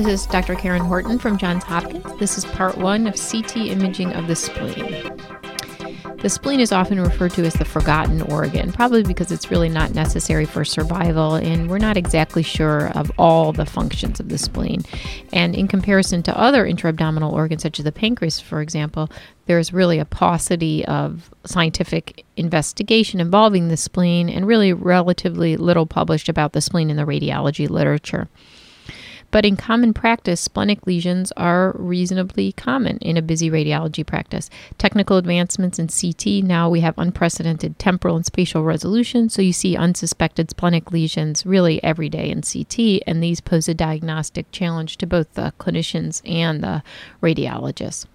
This is Dr. Karen Horton from Johns Hopkins. This is part one of CT imaging of the spleen. The spleen is often referred to as the forgotten organ, probably because it's really not necessary for survival, and we're not exactly sure of all the functions of the spleen. And in comparison to other intra-abdominal organs, such as the pancreas, for example, there's really a paucity of scientific investigation involving the spleen, and really relatively little published about the spleen in the radiology literature. But in common practice, splenic lesions are reasonably common in a busy radiology practice. Technical advancements in CT, now we have unprecedented temporal and spatial resolution, so you see unsuspected splenic lesions really every day in CT, and these pose a diagnostic challenge to both the clinicians and the radiologists.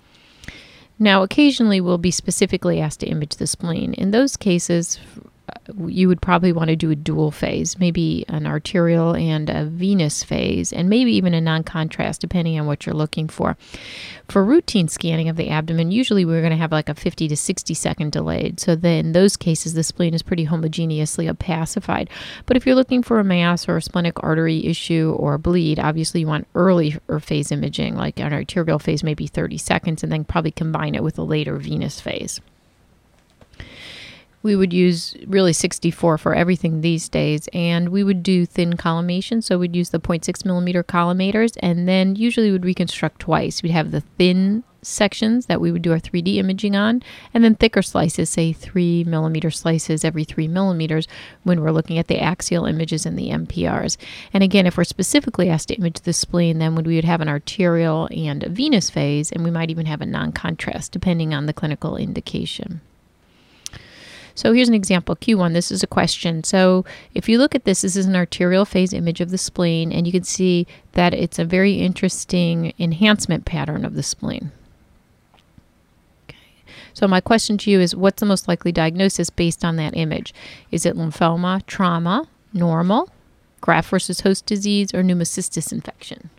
Now, occasionally we'll be specifically asked to image the spleen. In those cases, you would probably want to do a dual phase, maybe an arterial and a venous phase, and maybe even a non contrast, depending on what you're looking for. For routine scanning of the abdomen, usually we're going to have like a 50 to 60 second delayed. So then in those cases, the spleen is pretty homogeneously opacified. But if you're looking for a mass or a splenic artery issue or a bleed, obviously you want early or phase imaging, like an arterial phase, maybe 30 seconds, and then probably combine it with a later venous phase we would use really 64 for everything these days and we would do thin collimation so we'd use the 0.6 millimeter collimators and then usually would reconstruct twice. We'd have the thin sections that we would do our 3d imaging on and then thicker slices say 3 millimeter slices every 3 millimeters when we're looking at the axial images and the mprs and again if we're specifically asked to image the spleen then we would have an arterial and a venous phase and we might even have a non-contrast depending on the clinical indication so here's an example Q1. This is a question. So if you look at this, this is an arterial phase image of the spleen, and you can see that it's a very interesting enhancement pattern of the spleen. So my question to you is what's the most likely diagnosis based on that image? Is it lymphoma, trauma, normal, graft versus host disease, or pneumocystis infection?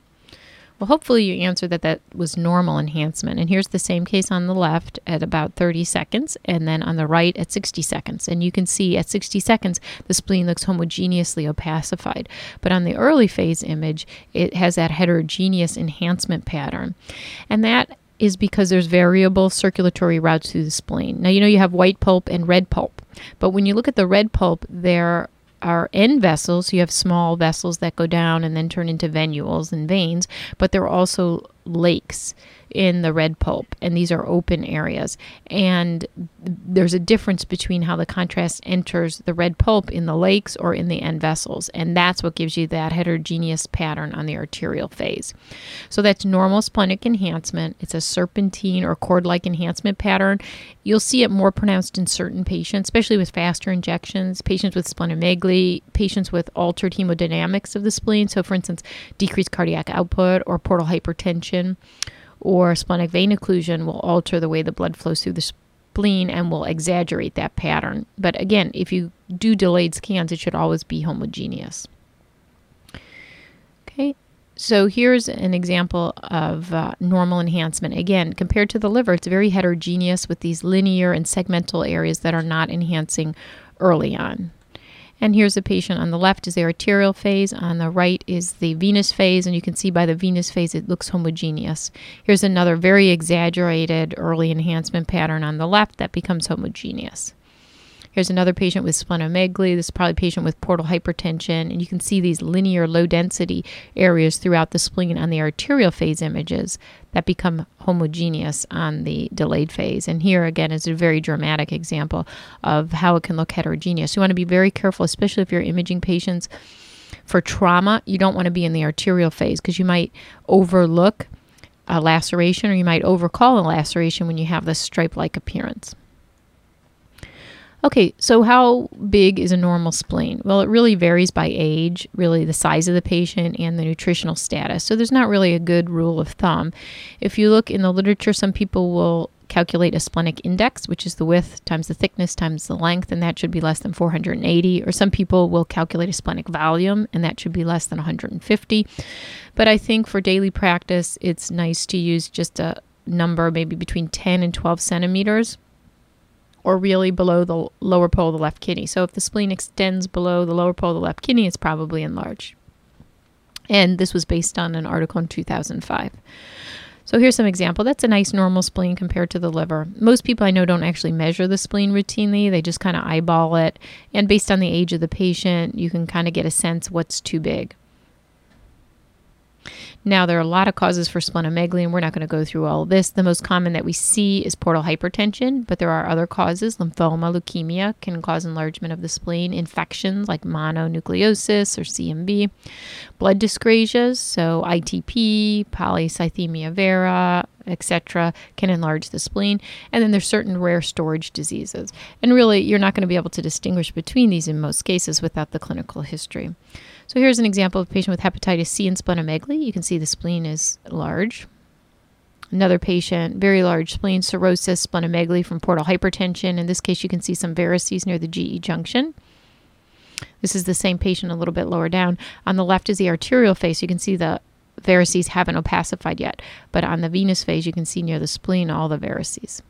Well, hopefully you answered that that was normal enhancement. And here's the same case on the left at about 30 seconds, and then on the right at 60 seconds. And you can see at 60 seconds, the spleen looks homogeneously opacified. But on the early phase image, it has that heterogeneous enhancement pattern. And that is because there's variable circulatory routes through the spleen. Now, you know, you have white pulp and red pulp. But when you look at the red pulp, there are end vessels. You have small vessels that go down and then turn into venules and veins, but there are also lakes in the red pulp, and these are open areas. And there's a difference between how the contrast enters the red pulp in the lakes or in the end vessels, and that's what gives you that heterogeneous pattern on the arterial phase. So that's normal splenic enhancement. It's a serpentine or cord-like enhancement pattern. You'll see it more pronounced in certain patients, especially with faster injections, patients with splenomegaly, patients with altered hemodynamics of the spleen. So, for instance, decreased cardiac output or portal hypertension or splenic vein occlusion will alter the way the blood flows through the spleen and will exaggerate that pattern. But again, if you do delayed scans, it should always be homogeneous. Okay, so here's an example of uh, normal enhancement. Again, compared to the liver, it's very heterogeneous with these linear and segmental areas that are not enhancing early on. And here's the patient on the left is the arterial phase, on the right is the venous phase, and you can see by the venous phase it looks homogeneous. Here's another very exaggerated early enhancement pattern on the left that becomes homogeneous. Here's another patient with splenomegaly. This is probably a patient with portal hypertension. And you can see these linear low density areas throughout the spleen on the arterial phase images that become homogeneous on the delayed phase. And here again is a very dramatic example of how it can look heterogeneous. You want to be very careful, especially if you're imaging patients for trauma. You don't want to be in the arterial phase because you might overlook a laceration or you might overcall a laceration when you have this stripe like appearance. Okay, so how big is a normal spleen? Well, it really varies by age, really the size of the patient, and the nutritional status. So there's not really a good rule of thumb. If you look in the literature, some people will calculate a splenic index, which is the width times the thickness times the length, and that should be less than 480. Or some people will calculate a splenic volume, and that should be less than 150. But I think for daily practice, it's nice to use just a number maybe between 10 and 12 centimeters or really below the lower pole of the left kidney. So if the spleen extends below the lower pole of the left kidney, it's probably enlarged. And this was based on an article in 2005. So here's some example. That's a nice normal spleen compared to the liver. Most people I know don't actually measure the spleen routinely. They just kind of eyeball it. And based on the age of the patient, you can kind of get a sense what's too big. Now, there are a lot of causes for splenomegaly, and we're not going to go through all this. The most common that we see is portal hypertension, but there are other causes. Lymphoma, leukemia can cause enlargement of the spleen. Infections like mononucleosis or CMV. Blood dyscrasias, so ITP, polycythemia vera, etc., can enlarge the spleen. And then there's certain rare storage diseases. And really, you're not going to be able to distinguish between these in most cases without the clinical history. So here's an example of a patient with hepatitis C and splenomegaly. You can see the spleen is large. Another patient, very large spleen, cirrhosis, splenomegaly from portal hypertension. In this case, you can see some varices near the GE junction. This is the same patient a little bit lower down. On the left is the arterial face. You can see the varices haven't opacified yet, but on the venous phase, you can see near the spleen all the varices.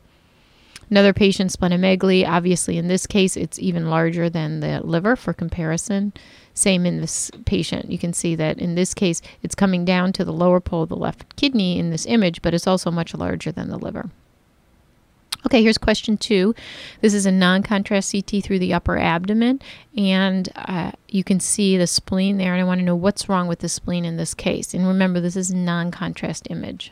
Another patient, splenomegaly, obviously in this case, it's even larger than the liver for comparison. Same in this patient. You can see that in this case, it's coming down to the lower pole of the left kidney in this image, but it's also much larger than the liver. Okay, here's question two. This is a non contrast CT through the upper abdomen, and uh, you can see the spleen there. And I want to know what's wrong with the spleen in this case. And remember, this is a non contrast image.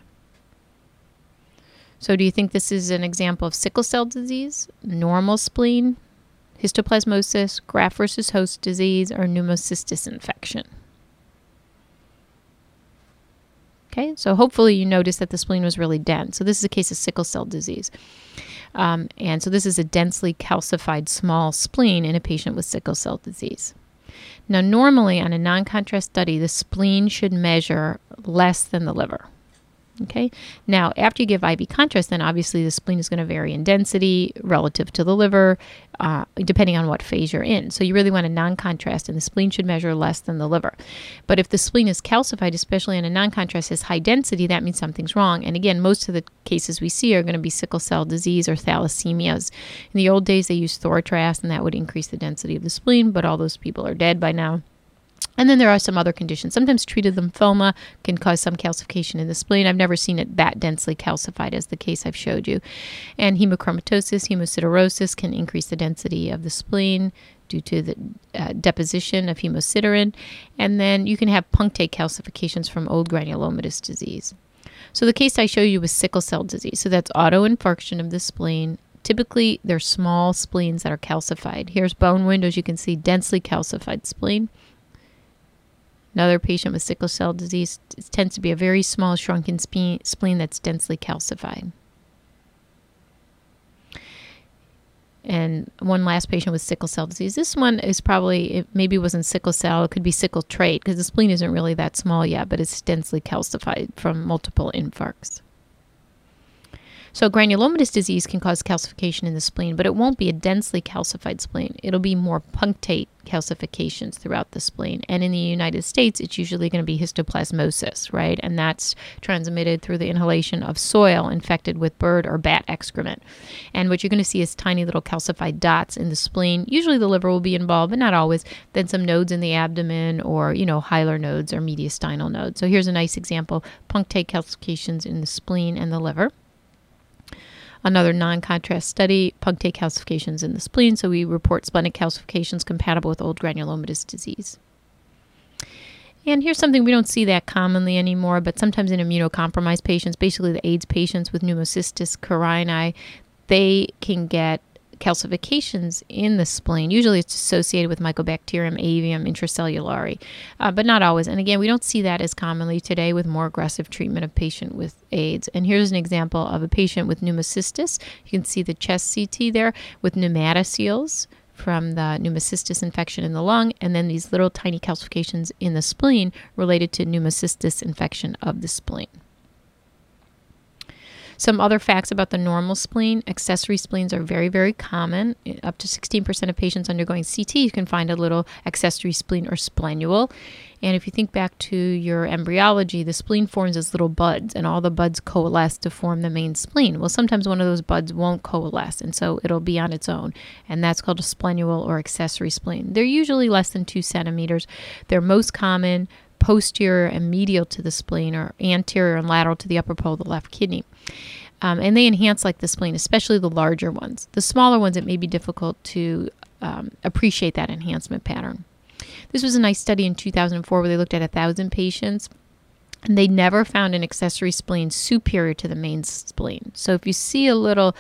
So, do you think this is an example of sickle cell disease, normal spleen, histoplasmosis, graft versus host disease, or pneumocystis infection? Okay, so hopefully you noticed that the spleen was really dense. So, this is a case of sickle cell disease. Um, and so, this is a densely calcified small spleen in a patient with sickle cell disease. Now, normally on a non contrast study, the spleen should measure less than the liver. Okay. Now, after you give IV contrast, then obviously the spleen is going to vary in density relative to the liver, uh, depending on what phase you're in. So you really want a non-contrast, and the spleen should measure less than the liver. But if the spleen is calcified, especially in a non-contrast, has high density, that means something's wrong. And again, most of the cases we see are going to be sickle cell disease or thalassemias. In the old days, they used Thorotrast, and that would increase the density of the spleen. But all those people are dead by now. And then there are some other conditions. Sometimes treated lymphoma can cause some calcification in the spleen. I've never seen it that densely calcified as the case I've showed you. And hemochromatosis, hemosiderosis can increase the density of the spleen due to the uh, deposition of hemosiderin. And then you can have punctate calcifications from old granulomatous disease. So the case I show you was sickle cell disease. So that's autoinfarction of the spleen. Typically, they're small spleens that are calcified. Here's bone windows. You can see densely calcified spleen. Another patient with sickle cell disease tends to be a very small shrunken spleen that's densely calcified. And one last patient with sickle cell disease. This one is probably, it maybe wasn't sickle cell, it could be sickle trait because the spleen isn't really that small yet, but it's densely calcified from multiple infarcts. So granulomatous disease can cause calcification in the spleen, but it won't be a densely calcified spleen. It'll be more punctate calcifications throughout the spleen. And in the United States, it's usually going to be histoplasmosis, right? And that's transmitted through the inhalation of soil infected with bird or bat excrement. And what you're going to see is tiny little calcified dots in the spleen. Usually the liver will be involved, but not always. Then some nodes in the abdomen or, you know, hilar nodes or mediastinal nodes. So here's a nice example punctate calcifications in the spleen and the liver. Another non contrast study, punctate calcifications in the spleen. So we report splenic calcifications compatible with old granulomatous disease. And here's something we don't see that commonly anymore, but sometimes in immunocompromised patients, basically the AIDS patients with pneumocystis carinii, they can get calcifications in the spleen. Usually it's associated with Mycobacterium avium intracellulare, uh, but not always. And again, we don't see that as commonly today with more aggressive treatment of patient with AIDS. And here's an example of a patient with pneumocystis. You can see the chest CT there with pneumatoceles from the pneumocystis infection in the lung, and then these little tiny calcifications in the spleen related to pneumocystis infection of the spleen. Some other facts about the normal spleen accessory spleens are very, very common. Up to 16% of patients undergoing CT, you can find a little accessory spleen or splenule. And if you think back to your embryology, the spleen forms as little buds, and all the buds coalesce to form the main spleen. Well, sometimes one of those buds won't coalesce, and so it'll be on its own. And that's called a splenule or accessory spleen. They're usually less than two centimeters. They're most common posterior and medial to the spleen or anterior and lateral to the upper pole of the left kidney. Um, and they enhance like the spleen, especially the larger ones. The smaller ones, it may be difficult to um, appreciate that enhancement pattern. This was a nice study in 2004 where they looked at thousand patients and they never found an accessory spleen superior to the main spleen. So if you see a little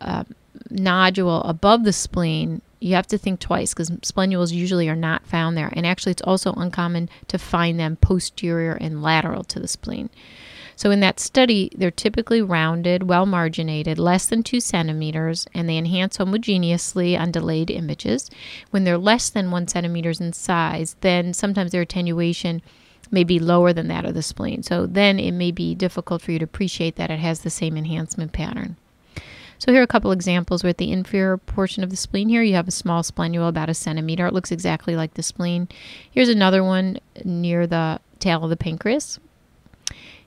uh, nodule above the spleen, you have to think twice because splenules usually are not found there. And actually, it's also uncommon to find them posterior and lateral to the spleen. So, in that study, they're typically rounded, well marginated, less than two centimeters, and they enhance homogeneously on delayed images. When they're less than one centimeters in size, then sometimes their attenuation may be lower than that of the spleen. So, then it may be difficult for you to appreciate that it has the same enhancement pattern. So here are a couple examples with the inferior portion of the spleen here. You have a small splenule about a centimeter. It looks exactly like the spleen. Here's another one near the tail of the pancreas.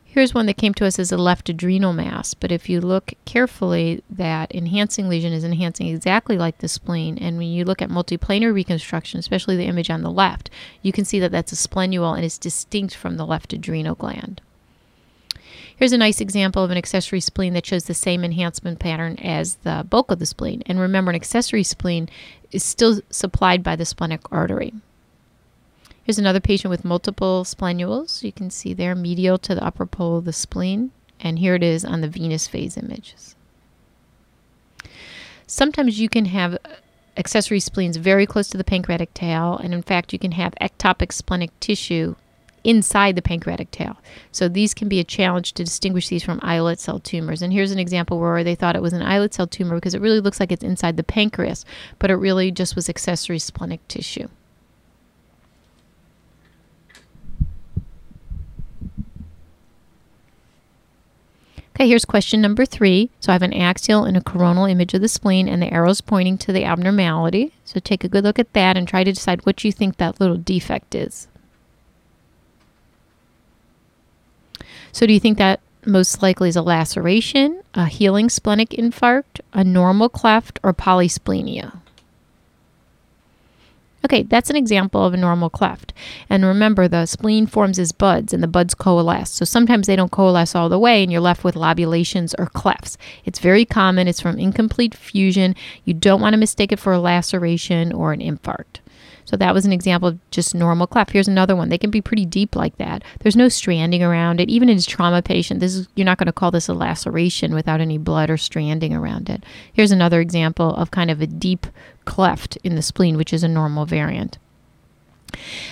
Here's one that came to us as a left adrenal mass, but if you look carefully, that enhancing lesion is enhancing exactly like the spleen. And when you look at multiplanar reconstruction, especially the image on the left, you can see that that's a splenule and it's distinct from the left adrenal gland. Here's a nice example of an accessory spleen that shows the same enhancement pattern as the bulk of the spleen. And remember, an accessory spleen is still supplied by the splenic artery. Here's another patient with multiple splenules. You can see there medial to the upper pole of the spleen. And here it is on the venous phase images. Sometimes you can have accessory spleens very close to the pancreatic tail, and in fact, you can have ectopic splenic tissue inside the pancreatic tail. So these can be a challenge to distinguish these from islet cell tumors. And here's an example where they thought it was an islet cell tumor because it really looks like it's inside the pancreas, but it really just was accessory splenic tissue. Okay, here's question number three. So I have an axial and a coronal image of the spleen, and the arrows pointing to the abnormality. So take a good look at that and try to decide what you think that little defect is. So, do you think that most likely is a laceration, a healing splenic infarct, a normal cleft, or polysplenia? Okay, that's an example of a normal cleft. And remember, the spleen forms as buds and the buds coalesce. So sometimes they don't coalesce all the way and you're left with lobulations or clefts. It's very common. It's from incomplete fusion. You don't want to mistake it for a laceration or an infarct. So that was an example of just normal cleft. Here's another one. They can be pretty deep like that. There's no stranding around it. Even in a trauma patient, this is you're not going to call this a laceration without any blood or stranding around it. Here's another example of kind of a deep cleft in the spleen, which is a normal variant.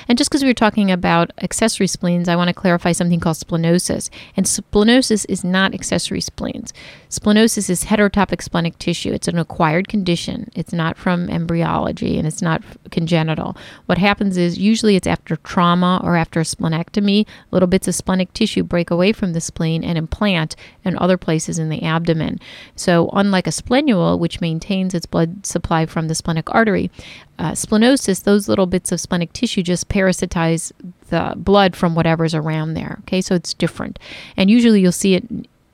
And just because we were talking about accessory spleens, I want to clarify something called splenosis. And splenosis is not accessory spleens. Splenosis is heterotopic splenic tissue. It's an acquired condition. It's not from embryology and it's not congenital. What happens is usually it's after trauma or after a splenectomy, little bits of splenic tissue break away from the spleen and implant in other places in the abdomen. So, unlike a splenule, which maintains its blood supply from the splenic artery, uh, splenosis, those little bits of splenic tissue just parasitize the blood from whatever's around there. Okay, so it's different. And usually you'll see it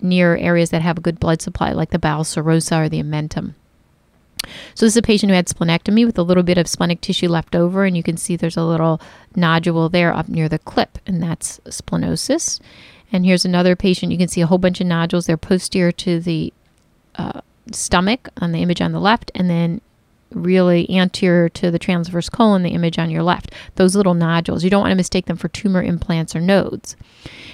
near areas that have a good blood supply, like the bowel serosa or the omentum. So this is a patient who had splenectomy with a little bit of splenic tissue left over, and you can see there's a little nodule there up near the clip, and that's splenosis. And here's another patient. You can see a whole bunch of nodules. They're posterior to the uh, stomach on the image on the left, and then really anterior to the transverse colon, the image on your left. Those little nodules. You don't want to mistake them for tumor implants or nodes.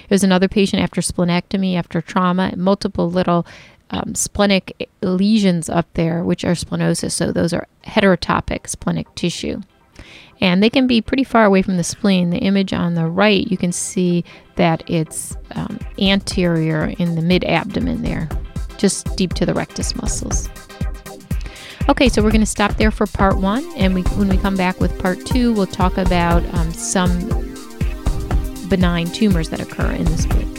There's another patient after splenectomy, after trauma, multiple little um, splenic lesions up there, which are splenosis. So those are heterotopic splenic tissue. And they can be pretty far away from the spleen. The image on the right, you can see that it's um, anterior in the mid abdomen there, just deep to the rectus muscles. Okay, so we're going to stop there for part one, and we, when we come back with part two, we'll talk about um, some benign tumors that occur in the spleen.